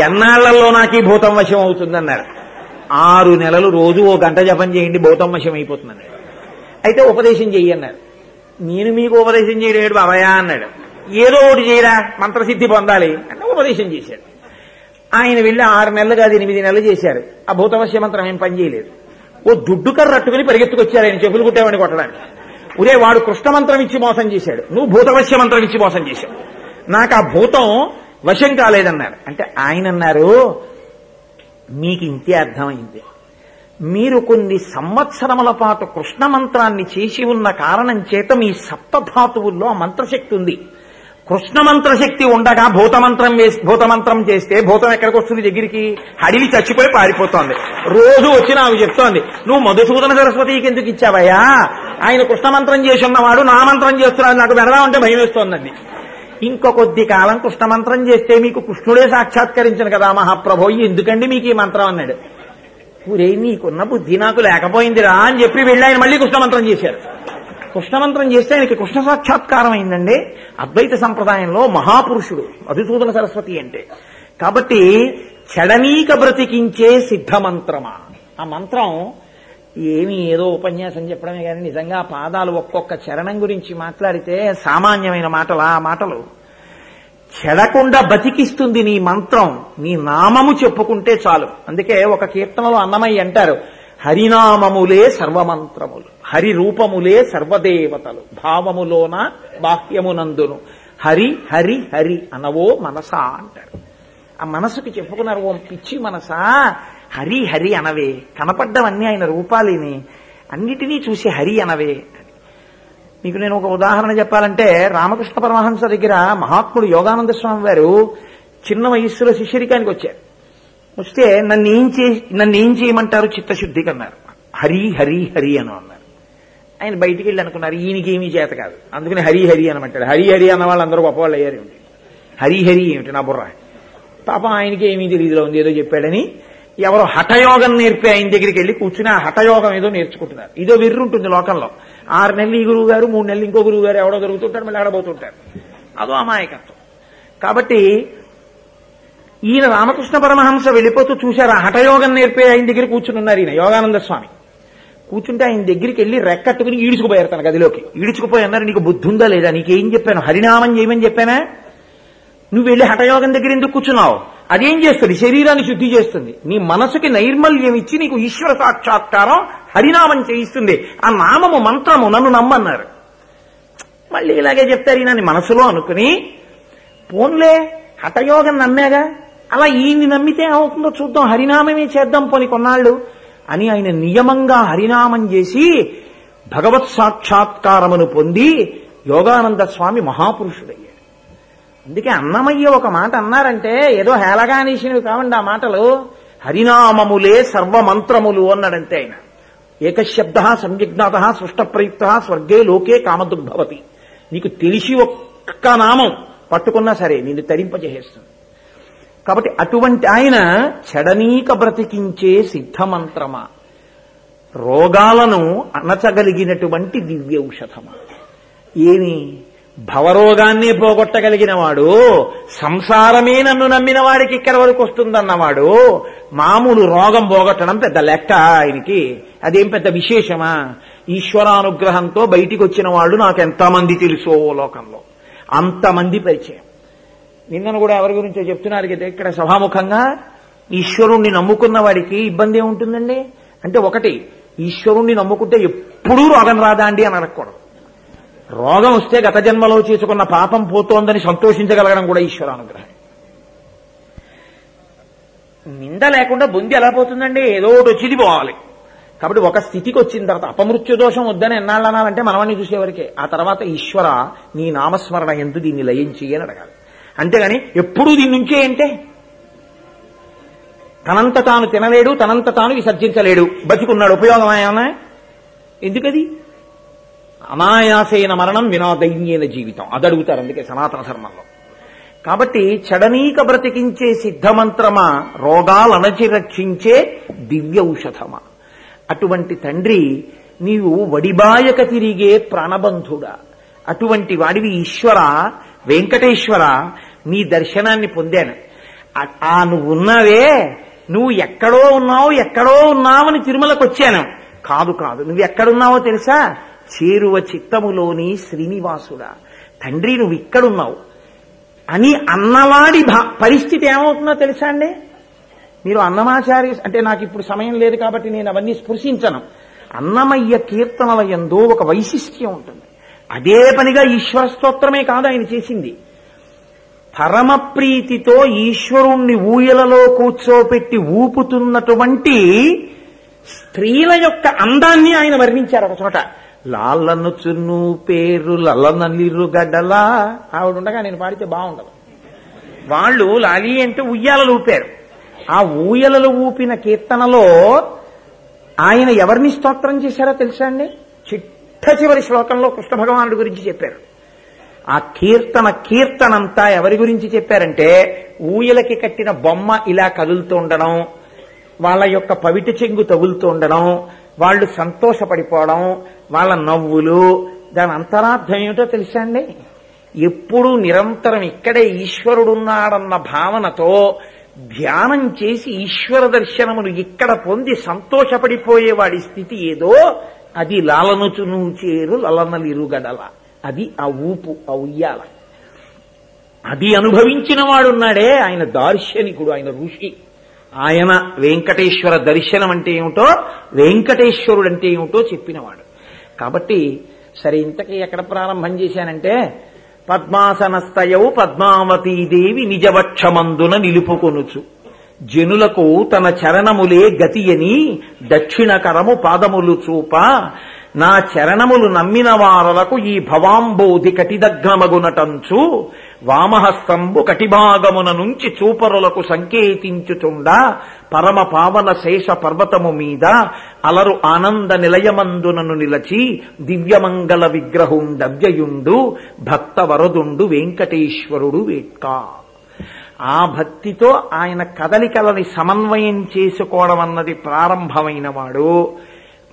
ఎన్నాళ్ళలో నాకు ఈ భూతం వశం అవుతుందన్నారు. ఆరు నెలలు రోజు ఓ గంట జపం చేయండి భూతం వశం అయిపోతుందన్నాడు అయితే ఉపదేశం చెయ్యి అన్నారు. నేను మీకు ఉపదేశం చేయలేడు బాబాయా అన్నాడు. ఏదో ఒకటి చేయరా మంత్రసిద్ధి పొందాలి. అంటే ఉపదేశం చేశాడు. ఆయన వెళ్ళి ఆరు నెలలు కాదు ఎనిమిది నెలలు చేశారు. ఆ భూతవశ్య మంత్రం ఏం పనిచేయలేదు ఓ దుడ్డు కర్ర రట్టుకుని పరిగెత్తుకొచ్చారు ఆయన చెప్పులు కుట్టేవాడిని కొట్టడానికి. ఉరే వాడు కృష్ణ మంత్రం ఇచ్చి మోసం చేశాడు. నువ్వు భూతవశ్య మంత్రం ఇచ్చి మోసం చేశావు. నాకు ఆ భూతం వశం కాలేదన్నారు. అంటే ఆయన అన్నారు మీకు ఇంతే అర్థమైంది. మీరు కొన్ని సంవత్సరముల పాటు కృష్ణ మంత్రాన్ని చేసి ఉన్న కారణం చేత మీ సప్తధాతువుల్లో ఆ మంత్రశక్తి ఉంది. కృష్ణమంత్ర శక్తి ఉండగా భూతమంత్రం వేసి భూతమంత్రం చేస్తే భూతం ఎక్కడికి వస్తుంది దగ్గరికి? హడిలి చచ్చిపోయి పారిపోతోంది. రోజు వచ్చి నాకు చెప్తోంది నువ్వు మధుసూదన సరస్వతికి ఎందుకు ఇచ్చావయ్యా? ఆయన కృష్ణమంత్రం చేసి ఉన్నవాడు నా మంత్రం చేస్తున్నాడు నాకు వెళదామంటే భయం వేస్తోందండి. ఇంకో కొద్ది కాలం కృష్ణమంత్రం చేస్తే మీకు కృష్ణుడే సాక్షాత్కరించను కదా మహాప్రభో ఎందుకండి మీకు ఈ మంత్రం అన్నాడు. ఊరే నీకున్న బుద్ధి నాకు లేకపోయిందిరా అని చెప్పి వెళ్ళి ఆయన మళ్ళీ కృష్ణమంత్రం చేశారు. కృష్ణ మంత్రం చేస్తే ఆయనకి కృష్ణ సాక్షాత్కారం అయిందండి అద్వైత సంప్రదాయంలో మహాపురుషుడు మధుసూదన సరస్వతి అంటే. కాబట్టి చెడనీక బ్రతికించే సిద్ధ మంత్రమా ఆ మంత్రం ఏమి ఏదో ఉపన్యాసం చెప్పడమే కానీ నిజంగా పాదాలు ఒక్కొక్క చరణం గురించి మాట్లాడితే సామాన్యమైన మాటలు ఆ మాటలు. చెడకుండా బతికిస్తుంది నీ మంత్రం నీ నామము చెప్పుకుంటే చాలు. అందుకే ఒక కీర్తనలో అన్నమయ్య అంటారు హరినామములే సర్వమంత్రములు. హరి రూపములే సర్వదేవతలు. భావములోన బాహ్యమునందును. హరి హరి హరి అనవో మనసా అంటారు. ఆ మనసుకి చెప్పుకున్నారు ఓ పిచ్చి మనసా. హరి హరి అనవే. కనపడ్డవన్నీ ఆయన రూపాలేని. అన్నిటినీ చూసి హరి అనవే. మీకు నేను ఒక ఉదాహరణ చెప్పాలంటే రామకృష్ణ పరమహంస దగ్గర మహాత్ముడు యోగానంద స్వామి వారు చిన్న వయస్సులో శిష్యరికానికి వచ్చారు. వస్తే నన్ను ఏం చే నన్ను ఏం చేయమంటారు చిత్తశుద్ధికి అన్నారు హరి హరి హరి అని అన్నారు. ఆయన బయటికి వెళ్ళి అనుకున్నారు ఈయనకి ఏమీ చేత కాదు. అందుకని హరి హరి అనమంటాడు హరి హరి అన్న వాళ్ళందరూ గొప్పవాళ్ళు అయ్యారు ఏమిటి? హరి హరి ఏమిటి? నా బుర్ర. పాపం ఆయనకి ఏమీ తెలియదులో ఉంది ఏదో చెప్పాడని. ఎవరో హఠయోగం నేర్పి ఆయన దగ్గరికి వెళ్ళి కూర్చుని ఆ హఠయోగం ఏదో నేర్చుకుంటున్నారు. ఇదో వెర్రు ఉంటుంది లోకంలో. ఆరు నెలలు ఈ గురువు గారు మూడు నెలలు ఇంకో గురువు గారు ఎవడో దొరుకుతుంటారు మళ్ళీ ఆడబోతుంటారు అదో అమాయకత్వం. కాబట్టి ఈయన రామకృష్ణ పరమహంస వెళ్ళిపోతూ చూశారు ఆ హఠయోగం నేర్పే ఆయన దగ్గర కూర్చుని ఉన్నారు ఈయన యోగానంద స్వామి. కూర్చుంటే ఆయన దగ్గరికి వెళ్ళి రెక్కట్టుకుని ఈడ్చుకుపోయారు తన గదిలోకి. ఈడ్చుకుపోయి అన్నారు నీకు బుద్ధి ఉందా లేదా? నీకేం చెప్పాను? హరినామం చేయమని చెప్పానా? నువ్వు వెళ్ళి హఠయోగం దగ్గర ఎందుకు కూర్చున్నావు? అదేం చేస్తుంది? శరీరాన్ని శుద్ధి చేస్తుంది. నీ మనసుకి నైర్మల్యం ఇచ్చి నీకు ఈశ్వర సాక్షాత్కారం హరినామం చేయిస్తుంది. ఆ నామము మంత్రము నన్ను నమ్మన్నారు. మళ్ళీ ఇలాగే చెప్తారు ఈయన మనసులో అనుకుని పోన్లే హఠయోగం నమ్మాగా? అలా ఈయన్ని నమ్మితే ఏమవుతుందో చూద్దాం. హరినామమే చేద్దాం పోని కొన్నాళ్ళు. అని ఆయన నియమంగా హరినామం చేసి భగవత్ సాక్షాత్కారమును పొంది యోగానంద స్వామి మహాపురుషుడయ్యాడు. అందుకే అన్నమయ్య ఒక మాట అన్నారంటే ఏదో హేళగానేసినవి కావండి ఆ మాటలు. హరినామములే సర్వమంత్రములు అన్నాడంతే ఆయన. ఏకశబ్ద సంవిజ్ఞాత సృష్ట ప్రయుక్త స్వర్గే లోకే కామదుర్భవతి. నీకు తెలిసి ఒక్క నామం పట్టుకున్నా సరే నిన్ను తరింపజేసేస్తుంది. కాబట్టి అటువంటి ఆయన చెడనీక బ్రతికించే సిద్ధమంత్రమా? రోగాలను అణచగలిగినటువంటి దివ్య ఔషధమా ఏమి? భవరోగాన్ని పోగొట్టగలిగిన వాడు సంసారమే నన్ను నమ్మిన వాడికి ఇక్కడ వరకు వస్తుందన్నవాడు మామూలు రోగం పోగొట్టడం పెద్ద లెక్క ఆయనకి. అదేం పెద్ద విశేషమా? ఈశ్వరానుగ్రహంతో బయటికి వచ్చిన వాళ్ళు నాకు ఎంతమంది తెలుసో లోకంలో. అంతమంది పరిచయం. నిన్నను కూడా ఎవరి గురించో చెప్తున్నారు కదా ఇక్కడ సభాముఖంగా ఈశ్వరుణ్ణి నమ్ముకున్న వాడికి ఇబ్బంది ఏముంటుందండి? అంటే ఒకటి ఈశ్వరుణ్ణి నమ్ముకుంటే ఎప్పుడూ రోగం రాదా అండి అని అనకూడదు. రోగం వస్తే గత జన్మలో చేసుకున్న పాపం పోతోందని సంతోషించగలగడం కూడా ఈశ్వరానుగ్రహం నింద లేకుండా బొంది ఎలా పోతుందండి? ఏదో ఒకటి వచ్చింది పోవాలి. కాబట్టి ఒక స్థితికి వచ్చిన తర్వాత అపమృత్యు దోషం వద్దని ఎన్నాళ్ళు అనాలంటే మనవన్నీ చూసేవరకే. ఆ తర్వాత ఈశ్వర నీ నామస్మరణ ఎందు దీన్ని లయించి అని అడగాలి. అంతేగాని ఎప్పుడూ దీని నుంచే అంటే? తనంత తాను తినలేడు తనంత తాను విసర్జించలేడు. బతికున్నాడు ఉపయోగం ఏమన్నా? ఎందుకది? అనాయాసైన మరణం వినాదైన్యైన జీవితం. అది అడుగుతారు అందుకే సనాతన ధర్మంలో. కాబట్టి చడనీక బ్రతికించే సిద్ధమంత్రమా? రోగాలనచి రక్షించే దివ్య ఔషధమా అటువంటి తండ్రి నీవు వడిబాయక తిరిగే ప్రాణబంధుడా. అటువంటి వాడివి ఈశ్వర వెంకటేశ్వర నీ దర్శనాన్ని పొందాను. ఆ- నువ్వు ఉన్నావే నువ్వు ఎక్కడో ఉన్నావు ఎక్కడో ఉన్నావని తిరుమలకు వచ్చాను. కాదు కాదు నువ్వు ఎక్కడున్నావో తెలుసా? చేరువ చిత్తములోని శ్రీనివాసుడా. తండ్రి నువ్వు ఇక్కడున్నావు. అని అన్నవాడి భా- పరిస్థితి ఏమవుతుందో తెలుసా అండి? మీరు అన్నమాచార్య అంటే నాకు ఇప్పుడు సమయం లేదు కాబట్టి నేను అవన్నీ స్పృశించను. అన్నమయ్య కీర్తనల ఎందో ఒక వైశిష్ట్యం ఉంటుంది. అదే పనిగా ఈశ్వర స్తోత్రమే కాదు ఆయన చేసింది. పరమప్రీతితో ఈశ్వరుణ్ణి ఊయలలో కూర్చోపెట్టి ఊపుతున్నటువంటి స్త్రీల యొక్క అందాన్ని ఆయన వర్ణించారు ఒక చోట. లాలను చున్ను పేరు లలనలిరు గడ్డలా ఆవిడ ఉండగా నేను పాడితే బాగుండదు. వాళ్ళు లాలి అంటే ఉయ్యాలలు ఊపారు. ఆ ఊయలలు ఊపిన కీర్తనలో ఆయన ఎవరిని స్తోత్రం చేశారో తెలుసా అండి? చిట్ట చివరి శ్లోకంలో కృష్ణ భగవానుడి గురించి చెప్పారు. ఆ కీర్తన కీర్తనంతా ఎవరి గురించి చెప్పారంటే ఊయలకి కట్టిన బొమ్మ ఇలా కదులుతూ ఉండడం వాళ్ళ యొక్క పవిట చెంగు తగులుతూ ఉండడం వాళ్ళు సంతోషపడిపోవడం వాళ్ళ నవ్వులు దాని అంతరార్థం ఏమిటో తెలుసా అండి? ఎప్పుడూ నిరంతరం ఇక్కడే ఈశ్వరుడున్నాడన్న భావనతో ధ్యానం చేసి ఈశ్వర దర్శనమును ఇక్కడ పొంది సంతోషపడిపోయేవాడి స్థితి ఏదో అది లాలనుచును చేరు లలనలిరుగడల. అది ఆ ఊపు ఆ ఉయ్యాల. అది అనుభవించిన వాడున్నాడే ఆయన దార్శనికుడు ఆయన ఋషి. ఆయన వెంకటేశ్వర దర్శనం అంటే ఏమిటో వెంకటేశ్వరుడు అంటే ఏమిటో చెప్పినవాడు. కాబట్టి సరే ఇంతకీ ఎక్కడ ప్రారంభం చేశానంటే పద్మాసనస్థయౌ పద్మావతీదేవి నిజవక్షమందున నిలుపుకొనుచు. జనులకు తన చరణములే గతియని దక్షిణకరము పాదములు చూప నా చరణములు నమ్మిన వారలకు ఈ భవాంబోధి కటిదగ్నమగునటంచు వామహస్తంబు కటిభాగమున నుంచి చూపరులకు సంకేతించుచుండా పరమ పావన శేష పర్వతము మీద అలరు ఆనంద నిలయమందునను నిలచి దివ్యమంగళ విగ్రహుండవ్యయుండు భక్త వరదుండు వెంకటేశ్వరుడు వేట్కా. ఆ భక్తితో ఆయన కదలికలని సమన్వయం చేసుకోవడం అన్నది ప్రారంభమైన వాడు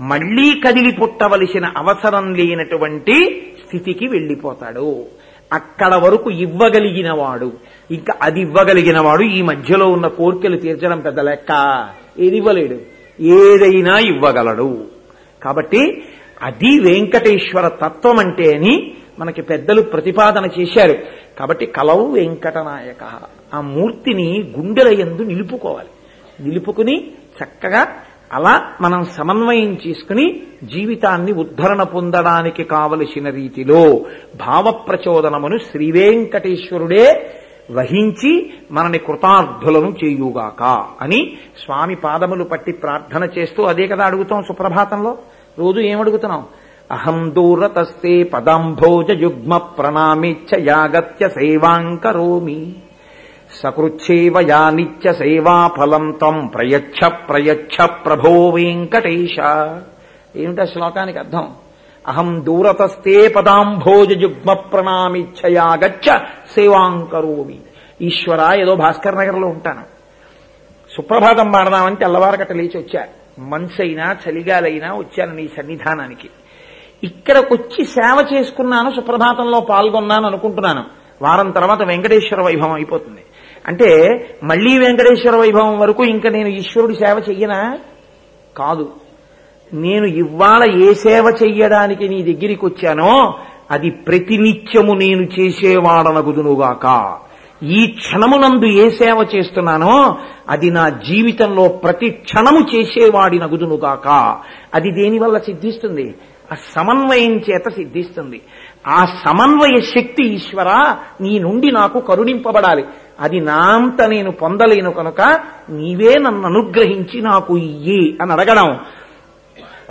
మళ్ళీ కదిలి పుట్టవలసిన అవసరం లేనటువంటి స్థితికి వెళ్ళిపోతాడు. అక్కడ వరకు ఇవ్వగలిగిన వాడు ఇంకా అది ఇవ్వగలిగిన వాడు ఈ మధ్యలో ఉన్న కోరికలు తీర్చడం పెద్ద లెక్క. ఏది ఇవ్వలేడు. ఏదైనా ఇవ్వగలడు. కాబట్టి అది వెంకటేశ్వర తత్వం అంటే అని మనకి పెద్దలు ప్రతిపాదన చేశారు. కాబట్టి కలవు వెంకటనాయక. ఆ మూర్తిని గుండెల యందు నిలుపుకోవాలి. నిలుపుకుని చక్కగా అలా మనం సమన్వయం చేసుకుని జీవితాన్ని ఉద్ధరణ పొందడానికి కావలసిన రీతిలో భావ ప్రచోదనమును శ్రీ వెంకటేశ్వరుడే వహించి మనని కృతార్థులను చేయుగాక అని స్వామి పాదములు పట్టి ప్రార్థన చేస్తూ అదే కదా అడుగుతాం సుప్రభాతంలో. రోజు ఏమడుగుతున్నాం అహం దూరతస్తే పదంభోజ యుగ్మ ప్రణామిచ్చ యాగత్య సేవాంకరోమి సకృచ్ఛేవయా నిత్య సేవా ఫలం తం ప్రయచ్ఛ ప్రయచ్ఛ ప్రభో వెంకటేశ. ఏమిటా శ్లోకానికి అర్థం? అహం దూరతస్తే పదాంభోజ యుగ్మ ప్రణామిచ్చయా గచ్చ సేవాంకరోమి ఈశ్వర ఏదో భాస్కర్ నగర్లో ఉంటాను. సుప్రభాతం పాడదామని తెల్లవారకట లేచి వచ్చా. మనసైనా చలిగాలైనా వచ్చాను నీ సన్నిధానానికి. ఇక్కడికొచ్చి సేవ చేసుకున్నాను సుప్రభాతంలో పాల్గొన్నాను అనుకుంటున్నాను. వారం తర్వాత వెంకటేశ్వర వైభవం అయిపోతుంది. అంటే మళ్ళీ వెంకటేశ్వర వైభవం వరకు ఇంకా నేను ఈశ్వరుడి సేవ చెయ్యనా? కాదు. నేను ఇవాళ ఏ సేవ చెయ్యడానికి నీ దగ్గరికి వచ్చానో అది ప్రతినిత్యము నేను చేసేవాడనగుదునుగాక. ఈ క్షణమునందు ఏ సేవ చేస్తున్నానో అది నా జీవితంలో ప్రతి క్షణము చేసేవాడి నగుదునుగాక అది దేనివల్ల సిద్ధిస్తుంది? ఆ సమన్వయం చేత సిద్ధిస్తుంది. ఆ సమన్వయ శక్తి ఈశ్వర నీ నుండి నాకు కరుణింపబడాలి. అది నాంత నేను పొందలేను కనుక నీవే నన్ను అనుగ్రహించి నాకు ఇయ్యి అని అడగడం.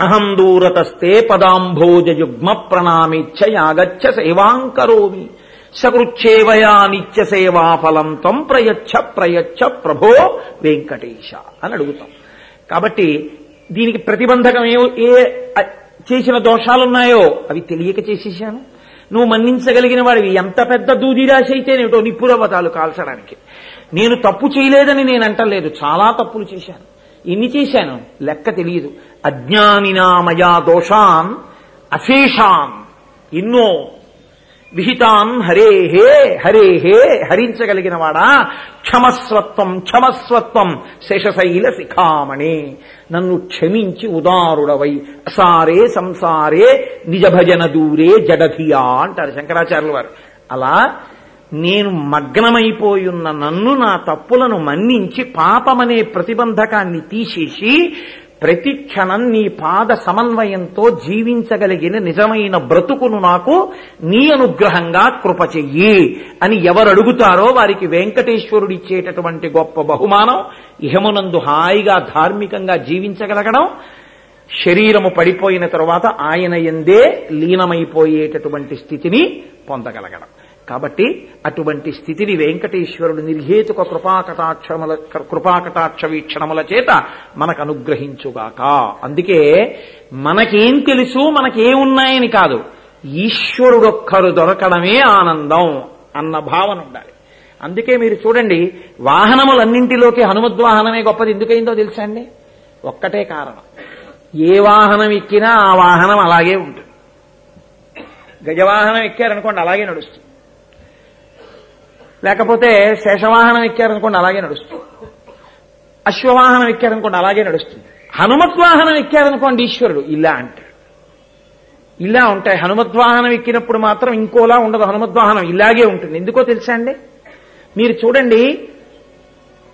అహం దూరతస్తే పదాంభోజయుగ్మ ప్రణామిచ్చ యాగచ్చ సేవాంకరోమి. సకృచ్చేవయా నిత్య సేవా ఫలం తం ప్రయచ్ఛ ప్రయచ్ఛ ప్రభో వెంకటేశ అని అడుగుతాం. కాబట్టి దీనికి ప్రతిబంధకం ఏ ఏ చేసిన దోషాలున్నాయో అవి తెలియక చేసేసాను. నువ్వు మన్నించగలిగిన వాడివి. ఎంత పెద్ద దూదిరాశి అయితేనేమిటో నిప్పురవ్వతాలు కాల్చడానికి. నేను తప్పు చేయలేదని నేను అంటలేదు. చాలా తప్పులు చేశాను. ఎన్ని చేశాను? లెక్క తెలియదు. అజ్ఞానినామయా దోషాన్ అశేషాన్. ఎన్నో విహితాన్ హరేహే హరేహే హరే హే హరించగలిగిన వాడా? క్షమస్వత్వం క్షమస్వత్వం శేషశైల శిఖామణి. నన్ను క్షమించి ఉదారుడవై. సారే సంసారే నిజభజన దూరే జడధియా అంటారు శంకరాచార్యుల వారు. అలా నేను మగ్నమైపోయున్న నన్ను నా తప్పులను మన్నించి పాపమనే ప్రతిబంధకాన్ని తీసేసి ప్రతి క్షణం నీ పాద సమన్వయంతో జీవించగలిగిన నిజమైన బ్రతుకును నాకు నీ అనుగ్రహంగా కృప చెయ్యి అని ఎవరు అడుగుతారో వారికి వెంకటేశ్వరుడు ఇచ్చేటటువంటి గొప్ప బహుమానం ఇహమునందు హాయిగా ధార్మికంగా జీవించగలగడం. శరీరము పడిపోయిన తరువాత ఆయన ఎందే లీనమైపోయేటటువంటి స్థితిని పొందగలగడం. కాబట్టి అటువంటి స్థితిని వెంకటేశ్వరుడు నిర్హేతుక కృపాకటాక్షముల కృపాకటాక్ష వీక్షణముల చేత మనకు అనుగ్రహించుగాక అందుకే మనకేం తెలుసు మనకేమున్నాయని కాదు. ఈశ్వరుడొక్కరు దొరకడమే ఆనందం అన్న భావన ఉండాలి. అందుకే మీరు చూడండి వాహనములన్నింటిలోకి హనుమద్వాహనమే గొప్పది. ఎందుకైందో తెలుసా అండి? ఒక్కటే కారణం. ఏ వాహనం ఎక్కినా ఆ వాహనం అలాగే ఉంటుంది. గజవాహనం ఎక్కారనుకోండి అలాగే నడుస్తుంది. లేకపోతే శేషవాహనం ఎక్కారనుకోండి అలాగే నడుస్తుంది. అశ్వవాహనం ఎక్కారనుకోండి అలాగే నడుస్తుంది. హనుమద్వాహనం ఎక్కారనుకోండి ఈశ్వరుడు ఇలా అంటాడు. ఇలా ఉంటాయి. హనుమద్వాహనం ఎక్కినప్పుడు మాత్రం ఇంకోలా ఉండదు. హనుమద్వాహనం ఇలాగే ఉంటుంది. ఎందుకో తెలుసా అండి? మీరు చూడండి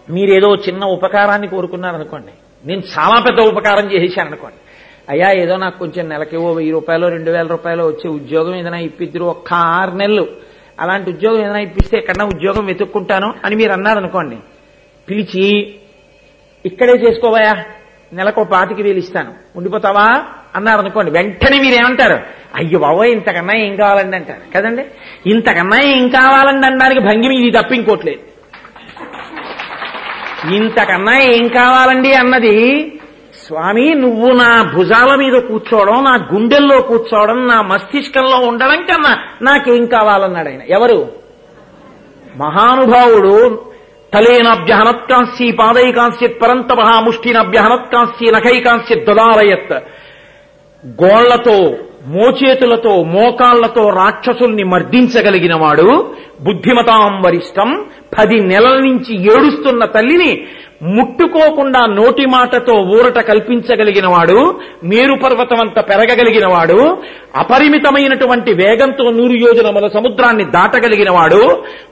మీరేదో చిన్న ఉపకారాన్ని కోరుకున్నారనుకోండి. నేను చాలా పెద్ద ఉపకారం చేసేసాను అనుకోండి అయ్యా ఏదో నాకు కొంచెం నెలకి ఓ వెయ్యి రూపాయలు రెండు వేల రూపాయలు వచ్చే ఉద్యోగం ఏదైనా ఇప్పిద్దరు ఒక్క ఆరు నెలలు. అలాంటి ఉద్యోగం ఏదైనా ఇప్పిస్తే ఎక్కడన్నా ఉద్యోగం వెతుక్కుంటాను అని మీరు అన్నారనుకోండి పిలిచి ఇక్కడే చేసుకోవయా నెలకు పాతికి వేలు ఇస్తాను. ఉండిపోతావా? అన్నారనుకోండి వెంటనే మీరేమంటారు అయ్యో బావో ఇంతకన్నా ఏం కావాలండి? అంటారు. కదండి? ఇంతకన్నా ఏం కావాలండి? అనడానికి భంగిమి ఇది తప్ప ఇంకోట్లేదు ఇంతకన్నా ఏం కావాలండి? అన్నది స్వామి నువ్వు నా భుజాల మీద కూర్చోవడం నా గుండెల్లో కూర్చోవడం నా మస్తిష్కంలో ఉండడం కన్నా నాకేం కావాలన్నాడు ఆయన. ఎవరు? మహానుభావుడు తలేనభ్యహనత్కాంస్య పాదైకాంస్యత్ పరంతప ముష్టినభ్యహనత్కాంస్య నఖైకాంస్యత్ దదారయత్. గోళ్ళతో మోచేతులతో మోకాళ్ళతో రాక్షసుల్ని మర్దించగలిగిన వాడు బుద్ధిమతాం వరిష్టం పది నెలల నుంచి ఏడుస్తున్న తల్లిని ముట్టుకోకుండా నోటి మాటతో ఊరట కల్పించగలిగిన వాడు మేరు పర్వతం అంత పెరగగలిగిన వాడు అపరిమితమైనటువంటి వేగంతో నూరు యోజనముల సముద్రాన్ని దాటగలిగిన వాడు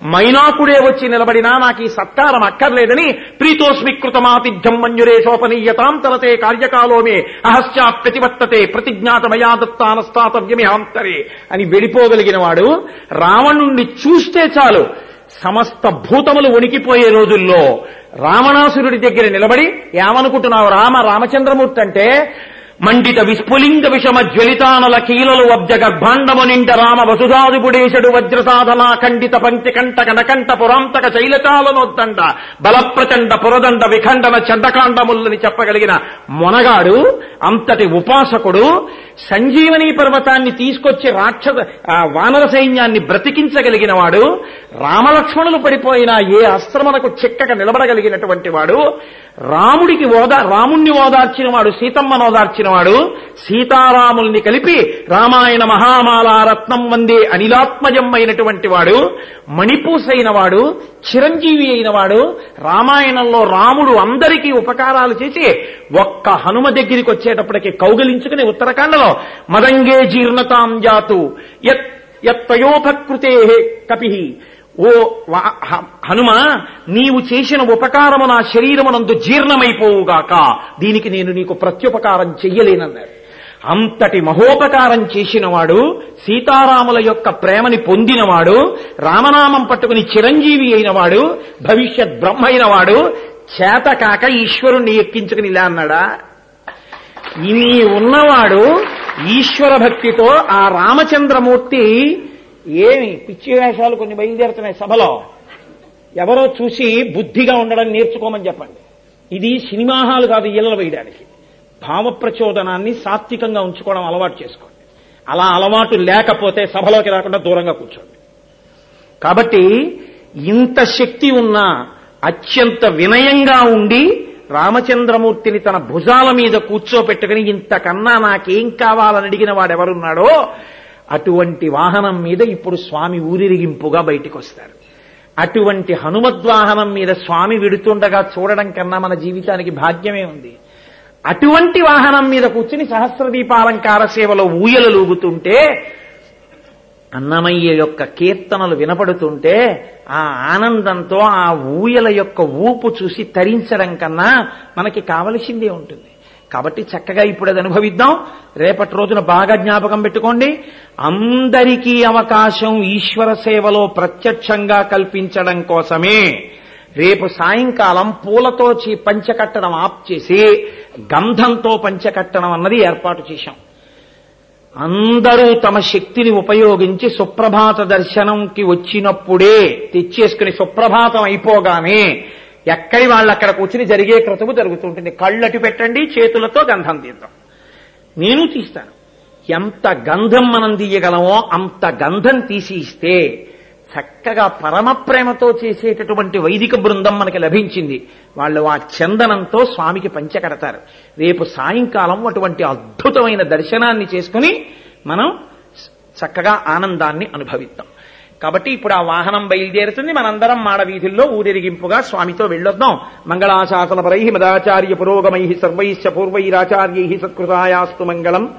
మైనాకుడే వచ్చి నిలబడినా నాకు ఈ సత్కారం అక్కర్లేదని ప్రీతోస్మికృతమాతిథ్యం మంజురే మంజురేషోపనీయతాం తలతే కార్యకాలోమే అహస్యాప్యతివర్తతే ప్రతిజ్ఞాతమయా దత్తానస్తాతవ్యమిహాంతరే అని వెళ్ళిపోగలిగిన వాడు రావణుణ్ణి చూస్తే చాలు. సమస్త భూతములు వణికిపోయే రోజుల్లో రావణాసురుడి దగ్గర నిలబడి ఏమనుకుంటున్నావు రామ? రామచంద్రమూర్తి అంటే మండిత విస్ఫులింగ విషమ జ్వలితానల కీలలు వబ్జ గర్భాండము నిండ రామ వసుధాదిపుడేశడు వజ్రసాధనా ఖండిత పంక్తి కంట కనకంట పురాంతక శైలచాలనొద్దండ బలప్రచండ పురదండ విఖండన చండకాండములని చెప్పగలిగిన మొనగాడు అంతటి ఉపాసకుడు సంజీవని పర్వతాన్ని తీసుకొచ్చి రాక్ష వానర సైన్యాన్ని బ్రతికించగలిగిన వాడు రామలక్ష్మణులు పడిపోయిన ఏ అస్త్రమునకు చిక్కక నిలబడగలిగినటువంటి వాడు రాముడికి ఓదా రాముణ్ణి ఓదార్చిన వాడు సీతమ్మను ఓదార్చిన వాడు సీతారాముల్ని కలిపి రామాయణ మహామాల రత్నం వందే అనిలాత్మజం అయినటువంటి వాడు మణిపూసైన వాడు చిరంజీవి అయిన వాడు రామాయణంలో రాముడు అందరికీ ఉపకారాలు చేసి ఒక్క హనుమ దగ్గరికి వచ్చేటప్పటికి కౌగలించుకుని ఉత్తరాఖండలో మదంగే జీర్ణతాం జాతు యత్ యత్తయోపకృతే కపి. ఓ హ- హనుమ నీవు చేసిన ఉపకారము నా శరీరమునందు జీర్ణమైపోవుగాక దీనికి నేను నీకు ప్రత్యుపకారం చెయ్యలేనన్నాడు అంతటి మహోపకారం చేసినవాడు సీతారాముల యొక్క ప్రేమని పొందినవాడు రామనామం పట్టుకుని చిరంజీవి అయినవాడు భవిష్యత్ బ్రహ్మ అయినవాడు చేతకాక ఈశ్వరుణ్ణి ఎక్కించుకుని ఇలా అన్నాడా? ఇన్ని ఉన్నవాడు ఈశ్వర భక్తితో ఆ రామచంద్రమూర్తి ఏమి పిచ్చి వేషాలు కొన్ని బయలుదేరుతున్నాయి సభలో. ఎవరో చూసి బుద్ధిగా ఉండడం నేర్చుకోమని చెప్పండి. ఇది సినిమా హాల్ కాదు ఇళ్ళలు వేయడానికి భావ ప్రచోదనాన్ని సాత్వికంగా ఉంచుకోవడం అలవాటు చేసుకోండి. అలా అలవాటు లేకపోతే సభలోకి రాకుండా దూరంగా కూర్చోండి. కాబట్టి ఇంత శక్తి ఉన్న అత్యంత వినయంగా ఉండి రామచంద్రమూర్తిని తన భుజాల మీద కూర్చోపెట్టుకుని ఇంతకన్నా నాకేం కావాలని అడిగిన వాడెవరున్నాడో అటువంటి వాహనం మీద ఇప్పుడు స్వామి ఊరిరిగింపుగా బయటికి వస్తారు అటువంటి హనుమద్వాహనం మీద స్వామి విడుతుండగా చూడడం కన్నా మన జీవితానికి భాగ్యమే ఉంది. అటువంటి వాహనం మీద కూర్చుని సహస్రదీపాలంకార సేవలో ఊయలు లూగుతుంటే అన్నమయ్య యొక్క కీర్తనలు వినపడుతుంటే ఆ ఆనందంతో ఆ ఊయల యొక్క ఊపు చూసి తరించడం కన్నా మనకి కావలసిందే ఉంటుంది. కాబట్టి చక్కగా ఇప్పుడు అది అనుభవిద్దాం. రేపటి రోజున బాగా జ్ఞాపకం పెట్టుకోండి. అందరికీ అవకాశం ఈశ్వర సేవలో ప్రత్యక్షంగా కల్పించడం కోసమే. రేపు సాయంకాలం పూలతో పంచకట్టడం ఆప్ చేసి గంధంతో పంచకట్టడం అన్నది ఏర్పాటు చేశాం. అందరూ తమ శక్తిని ఉపయోగించి సుప్రభాత దర్శనంకి వచ్చినప్పుడే తెచ్చేసుకుని సుప్రభాతం అయిపోగానే ఎక్కడి వాళ్ళు అక్కడ కూర్చుని జరిగే క్రతువు జరుగుతుంటుంది. కళ్ళటు పెట్టండి చేతులతో గంధం తీద్దాం. నేను తీస్తాను. ఎంత గంధం మనం తీయగలమో అంత గంధం తీసి ఇస్తే చక్కగా పరమ ప్రేమతో చేసేటటువంటి వైదిక బృందం మనకి లభించింది. వాళ్ళు ఆ చందనంతో స్వామికి పంచకడతారు రేపు సాయంకాలం అటువంటి అద్భుతమైన దర్శనాన్ని చేసుకుని మనం చక్కగా ఆనందాన్ని అనుభవిద్దాం. కాబట్టి ఇప్పుడు ఆ వాహనం బయలుదేరుతుంది. మనందరం మాడ వీధుల్లో ఊరేగింపుగా స్వామితో వెళ్ళొద్దాం. మంగళాశాసన పరై మదాచార్య పురోగమై సర్వైశ్చ పూర్వైరాచార్యై సత్కృతాయాస్తు మంగళం.